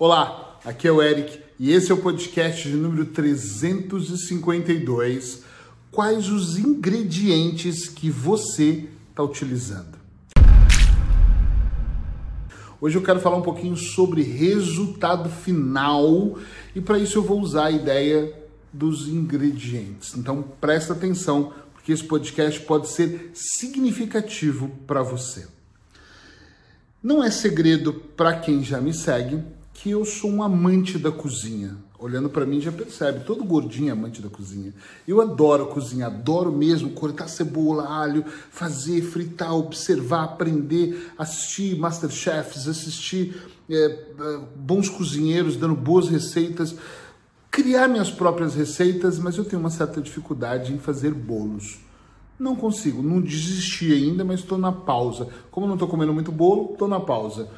Olá, aqui é o Eric e esse é o podcast de número 352. Quais os ingredientes que você está utilizando? Hoje eu quero falar um pouquinho sobre resultado final e para isso eu vou usar a ideia dos ingredientes. Então presta atenção, porque esse podcast pode ser significativo para você. Não é segredo para quem já me segue que eu sou um amante da cozinha. Olhando para mim já percebe, todo gordinho é amante da cozinha. Eu adoro cozinhar, adoro mesmo cortar cebola, alho, fazer, fritar, observar, aprender, assistir Masterchefs, assistir é, bons cozinheiros dando boas receitas, criar minhas próprias receitas, mas eu tenho uma certa dificuldade em fazer bolos. Não consigo, não desisti ainda, mas estou na pausa. Como não estou comendo muito bolo, estou na pausa.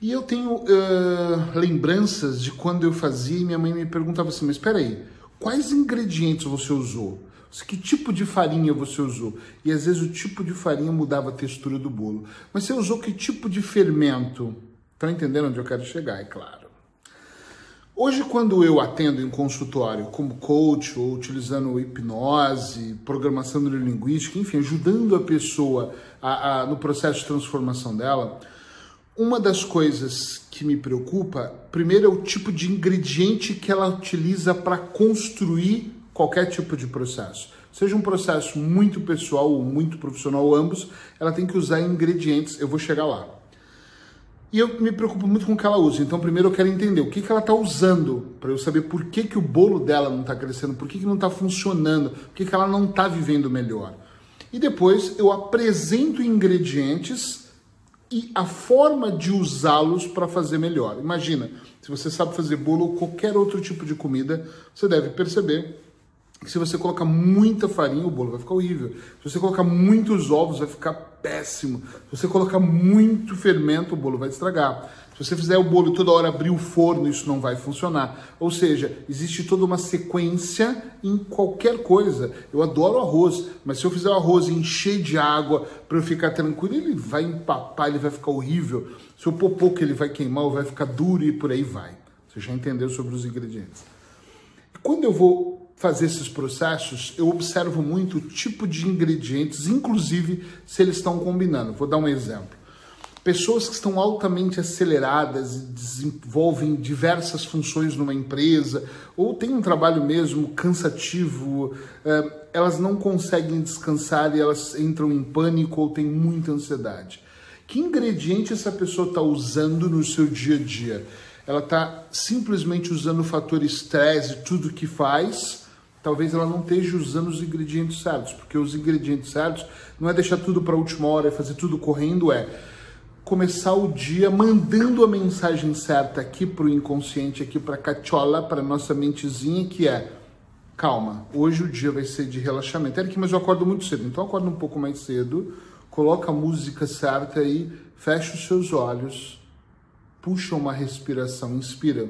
E eu tenho uh, lembranças de quando eu fazia e minha mãe me perguntava assim: mas espera aí, quais ingredientes você usou? Que tipo de farinha você usou? E às vezes o tipo de farinha mudava a textura do bolo. Mas você usou que tipo de fermento? Tá entendendo onde eu quero chegar, é claro. Hoje, quando eu atendo em consultório como coach ou utilizando hipnose, programação neurolinguística, enfim, ajudando a pessoa a, a, no processo de transformação dela, uma das coisas que me preocupa, primeiro, é o tipo de ingrediente que ela utiliza para construir qualquer tipo de processo. Seja um processo muito pessoal ou muito profissional, ambos, ela tem que usar ingredientes. Eu vou chegar lá. E eu me preocupo muito com o que ela usa. Então, primeiro eu quero entender o que, que ela está usando, para eu saber por que, que o bolo dela não está crescendo, por que, que não está funcionando, por que, que ela não está vivendo melhor. E depois eu apresento ingredientes e a forma de usá-los para fazer melhor. Imagina, se você sabe fazer bolo ou qualquer outro tipo de comida, você deve perceber que se você colocar muita farinha, o bolo vai ficar horrível. Se você colocar muitos ovos, vai ficar péssimo. Se você colocar muito fermento, o bolo vai estragar. Se você fizer o bolo toda hora abrir o forno, isso não vai funcionar. Ou seja, existe toda uma sequência em qualquer coisa. Eu adoro arroz, mas se eu fizer o arroz encher de água para eu ficar tranquilo, ele vai empapar, ele vai ficar horrível. Se eu pôr pouco, ele vai queimar, vai ficar duro e por aí vai. Você já entendeu sobre os ingredientes. Quando eu vou fazer esses processos, eu observo muito o tipo de ingredientes, inclusive se eles estão combinando. Vou dar um exemplo. Pessoas que estão altamente aceleradas e desenvolvem diversas funções numa empresa, ou têm um trabalho mesmo cansativo, eh, elas não conseguem descansar e elas entram em pânico ou têm muita ansiedade. Que ingrediente essa pessoa está usando no seu dia a dia? Ela está simplesmente usando o fator estresse, tudo que faz, talvez ela não esteja usando os ingredientes certos, porque os ingredientes certos não é deixar tudo para a última hora, é fazer tudo correndo, é começar o dia mandando a mensagem certa aqui para o inconsciente, aqui para a cachola, para nossa mentezinha, que é calma, hoje o dia vai ser de relaxamento. Eric, mas eu acordo muito cedo, então acorda um pouco mais cedo, coloca a música certa aí, fecha os seus olhos, puxa uma respiração, inspira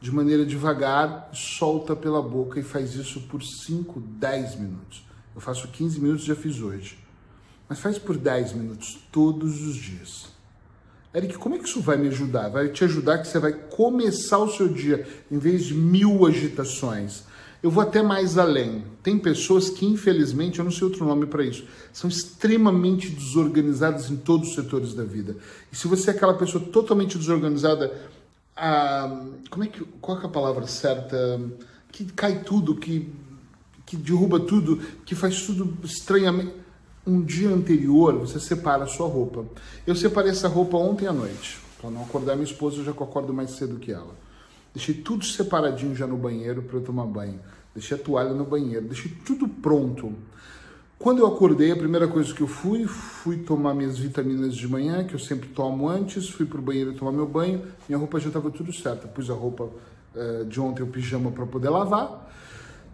de maneira devagar, solta pela boca e faz isso por 5, 10 minutos. Eu faço 15 minutos, já fiz hoje. Mas faz por 10 minutos todos os dias. Eric, como é que isso vai me ajudar? Vai te ajudar que você vai começar o seu dia em vez de mil agitações. Eu vou até mais além. Tem pessoas que, infelizmente, eu não sei outro nome para isso, são extremamente desorganizadas em todos os setores da vida. E se você é aquela pessoa totalmente desorganizada, ah, como é que, qual é a palavra certa? Que cai tudo, que, que derruba tudo, que faz tudo estranhamente um dia anterior você separa a sua roupa. Eu separei essa roupa ontem à noite, para não acordar minha esposa, já acordo mais cedo que ela. Deixei tudo separadinho já no banheiro para eu tomar banho. Deixei a toalha no banheiro, deixei tudo pronto. Quando eu acordei, a primeira coisa que eu fui, fui tomar minhas vitaminas de manhã, que eu sempre tomo antes, fui pro banheiro tomar meu banho, minha roupa já estava tudo certa. Pus a roupa uh, de ontem, o pijama, para poder lavar.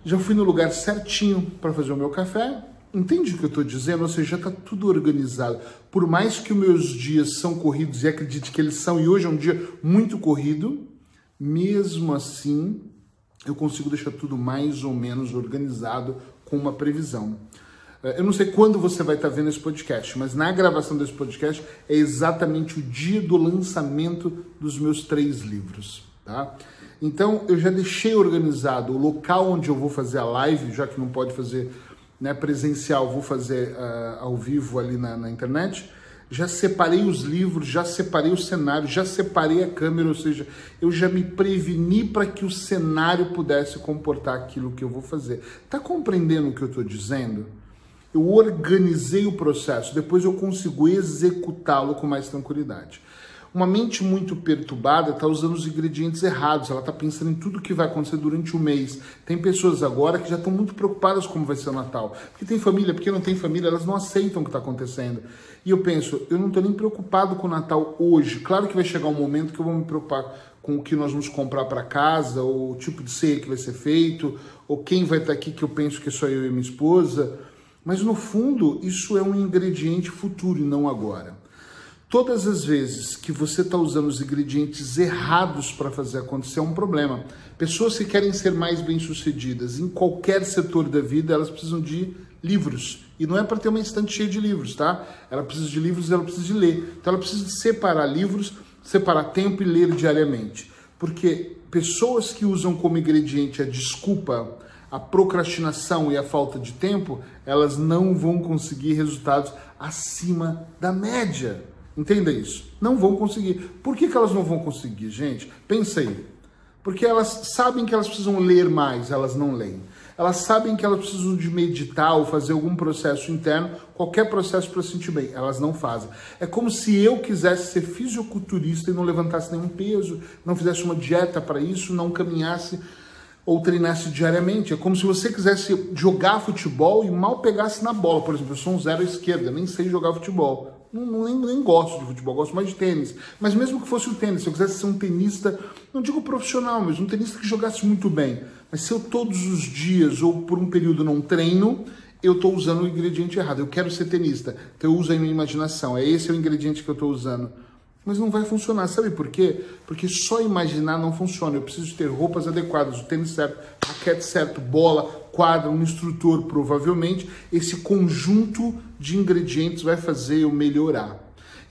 Já fui no lugar certinho para fazer o meu café, Entende o que eu estou dizendo? Ou seja, já está tudo organizado. Por mais que os meus dias são corridos, e acredite que eles são, e hoje é um dia muito corrido, mesmo assim eu consigo deixar tudo mais ou menos organizado com uma previsão. É, eu não sei quando você vai estar vendo esse podcast, mas na gravação desse podcast é exatamente o dia do lançamento dos meus três livros, tá? Então eu já deixei organizado o local onde eu vou fazer a live, já que não pode fazer né, presencial, vou fazer uh, ao vivo ali na, na internet já separei os livros, já separei o cenário, já separei a câmera, ou seja, eu já me preveni para que o cenário pudesse comportar aquilo que eu vou fazer. Tá compreendendo o que eu estou dizendo? Eu organizei o processo, depois eu consigo executá-lo com mais tranquilidade. Uma mente muito perturbada está usando os ingredientes errados, ela está pensando em tudo que vai acontecer durante o mês. Tem pessoas agora que já estão muito preocupadas como vai ser o Natal. Porque tem família, porque não tem família, elas não aceitam o que está acontecendo. E eu penso, eu não estou nem preocupado com o Natal hoje. Claro que vai chegar um momento que eu vou me preocupar com o que nós vamos comprar para casa, ou o tipo de ceia que vai ser feito, ou quem vai estar tá aqui que eu penso que é só eu e minha esposa. Mas no fundo, isso é um ingrediente futuro e não agora. Todas as vezes que você está usando os ingredientes errados para fazer acontecer é um problema. Pessoas que querem ser mais bem-sucedidas em qualquer setor da vida, elas precisam de livros. E não é para ter uma estante cheia de livros, tá? Ela precisa de livros e ela precisa de ler. Então ela precisa de separar livros, separar tempo e ler diariamente. Porque pessoas que usam como ingrediente a desculpa, a procrastinação e a falta de tempo, elas não vão conseguir resultados acima da média. Entenda isso. Não vão conseguir. Por que, que elas não vão conseguir, gente? Pensei. Porque elas sabem que elas precisam ler mais, elas não leem. Elas sabem que elas precisam de meditar ou fazer algum processo interno, qualquer processo para se sentir bem. Elas não fazem. É como se eu quisesse ser fisiculturista e não levantasse nenhum peso, não fizesse uma dieta para isso, não caminhasse ou treinasse diariamente. É como se você quisesse jogar futebol e mal pegasse na bola. Por exemplo, eu sou um zero à esquerda, nem sei jogar futebol. Não, nem, nem gosto de futebol, gosto mais de tênis. Mas mesmo que fosse o tênis, se eu quisesse ser um tenista, não digo profissional, mas um tenista que jogasse muito bem. Mas se eu todos os dias ou por um período não treino, eu estou usando o ingrediente errado. Eu quero ser tenista, então eu uso a minha imaginação. É esse o ingrediente que eu estou usando. Mas não vai funcionar. Sabe por quê? Porque só imaginar não funciona. Eu preciso ter roupas adequadas, o tênis certo, raquete certo, bola, quadra, um instrutor, provavelmente. Esse conjunto de ingredientes vai fazer eu melhorar.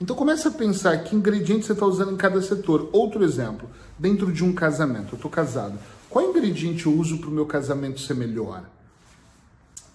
Então comece a pensar que ingredientes você está usando em cada setor. Outro exemplo, dentro de um casamento. Eu estou casado. Qual ingrediente eu uso para o meu casamento ser melhor?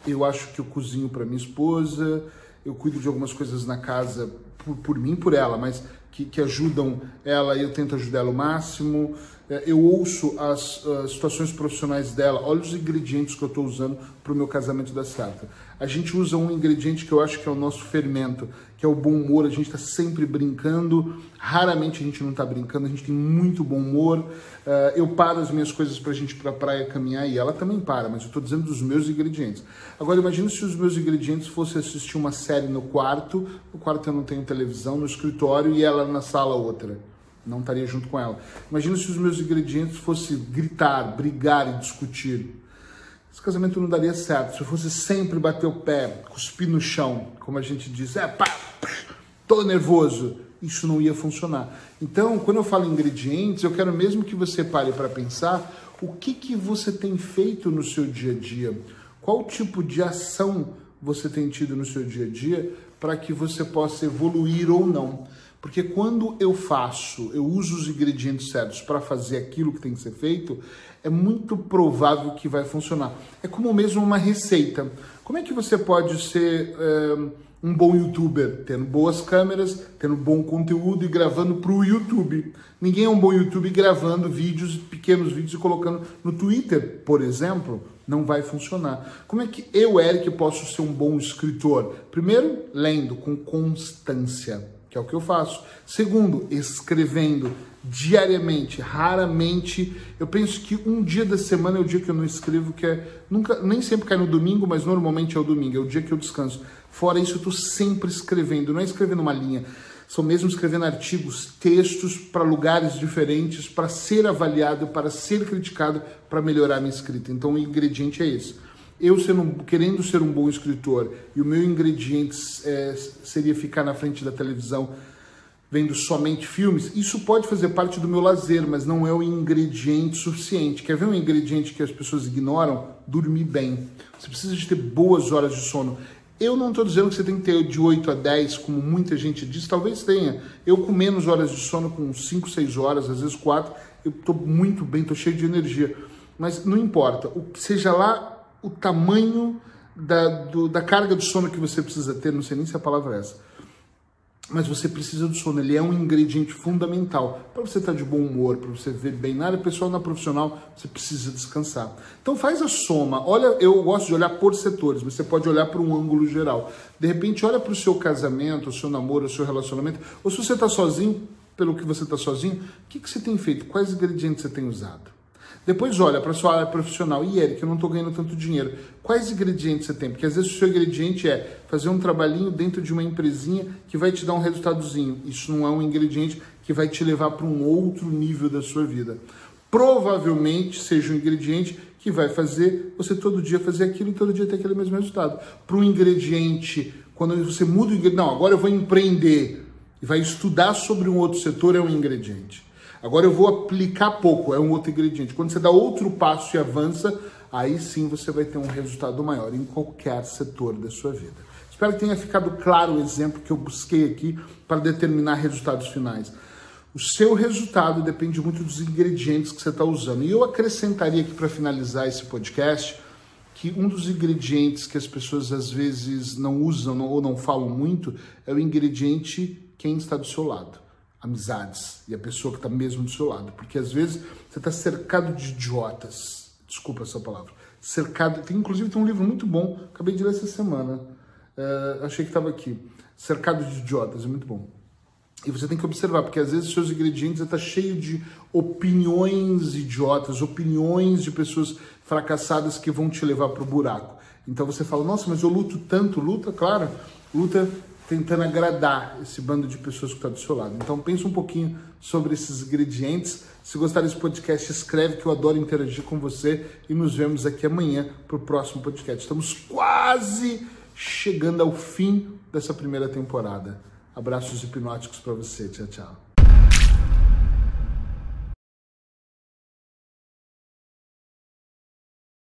Eu acho que eu cozinho para minha esposa, eu cuido de algumas coisas na casa por, por mim, por ela, mas que, que ajudam ela e eu tento ajudar ela o máximo. É, eu ouço as, as situações profissionais dela, olha os ingredientes que eu estou usando para o meu casamento dar certo. A gente usa um ingrediente que eu acho que é o nosso fermento, que é o bom humor. A gente está sempre brincando, raramente a gente não está brincando, a gente tem muito bom humor. Uh, eu paro as minhas coisas para a gente ir para a praia caminhar e ela também para, mas eu estou dizendo dos meus ingredientes. Agora imagina se os meus ingredientes fossem assistir uma série no quarto, no quarto eu não tenho televisão, no escritório e ela na sala outra não estaria junto com ela. Imagina se os meus ingredientes fossem gritar, brigar e discutir. Esse casamento não daria certo. Se eu fosse sempre bater o pé, cuspir no chão, como a gente diz, é pá, tô nervoso, isso não ia funcionar. Então, quando eu falo ingredientes, eu quero mesmo que você pare para pensar o que, que você tem feito no seu dia a dia, qual tipo de ação você tem tido no seu dia a dia para que você possa evoluir ou não. Porque quando eu faço, eu uso os ingredientes certos para fazer aquilo que tem que ser feito, é muito provável que vai funcionar. É como mesmo uma receita. Como é que você pode ser é, um bom youtuber? Tendo boas câmeras, tendo bom conteúdo e gravando para o YouTube. Ninguém é um bom youtuber gravando vídeos, pequenos vídeos e colocando no Twitter, por exemplo. Não vai funcionar. Como é que eu, Eric, posso ser um bom escritor? Primeiro, lendo com constância que é o que eu faço. Segundo, escrevendo diariamente, raramente. Eu penso que um dia da semana é o dia que eu não escrevo, que é nunca, nem sempre cai no domingo, mas normalmente é o domingo, é o dia que eu descanso. Fora isso, eu estou sempre escrevendo, não é escrevendo uma linha, são mesmo escrevendo artigos, textos para lugares diferentes, para ser avaliado, para ser criticado, para melhorar a minha escrita. Então o ingrediente é esse eu sendo, querendo ser um bom escritor e o meu ingrediente é, seria ficar na frente da televisão vendo somente filmes, isso pode fazer parte do meu lazer, mas não é o ingrediente suficiente. Quer ver um ingrediente que as pessoas ignoram? Dormir bem. Você precisa de ter boas horas de sono. Eu não estou dizendo que você tem que ter de 8 a 10, como muita gente diz, talvez tenha. Eu com menos horas de sono, com 5, 6 horas, às vezes 4, eu estou muito bem, estou cheio de energia. Mas não importa, seja lá o tamanho da, do, da carga de sono que você precisa ter, não sei nem se a palavra é essa, mas você precisa do sono, ele é um ingrediente fundamental para você estar de bom humor, para você ver bem na área pessoal, na profissional, você precisa descansar. Então faz a soma. Olha, eu gosto de olhar por setores, você pode olhar para um ângulo geral. De repente, olha para o seu casamento, o seu namoro, o seu relacionamento, ou se você está sozinho, pelo que você está sozinho, o que, que você tem feito? Quais ingredientes você tem usado? Depois olha para sua área profissional. E Eric, eu não estou ganhando tanto dinheiro. Quais ingredientes você tem? Porque às vezes o seu ingrediente é fazer um trabalhinho dentro de uma empresinha que vai te dar um resultadozinho. Isso não é um ingrediente que vai te levar para um outro nível da sua vida. Provavelmente seja um ingrediente que vai fazer você todo dia fazer aquilo e todo dia ter aquele mesmo resultado. Para um ingrediente, quando você muda o ingrediente, não, agora eu vou empreender e vai estudar sobre um outro setor, é um ingrediente. Agora eu vou aplicar pouco, é um outro ingrediente. Quando você dá outro passo e avança, aí sim você vai ter um resultado maior em qualquer setor da sua vida. Espero que tenha ficado claro o exemplo que eu busquei aqui para determinar resultados finais. O seu resultado depende muito dos ingredientes que você está usando. E eu acrescentaria aqui para finalizar esse podcast que um dos ingredientes que as pessoas às vezes não usam ou não falam muito é o ingrediente quem está do seu lado amizades e a pessoa que está mesmo do seu lado. Porque às vezes você está cercado de idiotas. Desculpa essa palavra. Cercado. Tem, inclusive tem um livro muito bom, acabei de ler essa semana. Uh, achei que estava aqui. Cercado de idiotas, é muito bom. E você tem que observar, porque às vezes seus ingredientes está cheio de opiniões idiotas, opiniões de pessoas fracassadas que vão te levar para o buraco. Então você fala, nossa, mas eu luto tanto, luta, claro, luta tentando agradar esse bando de pessoas que está do seu lado. Então pense um pouquinho sobre esses ingredientes. Se gostar desse podcast, escreve que eu adoro interagir com você e nos vemos aqui amanhã para o próximo podcast. Estamos quase chegando ao fim dessa primeira temporada. Abraços hipnóticos para você. Tchau, tchau.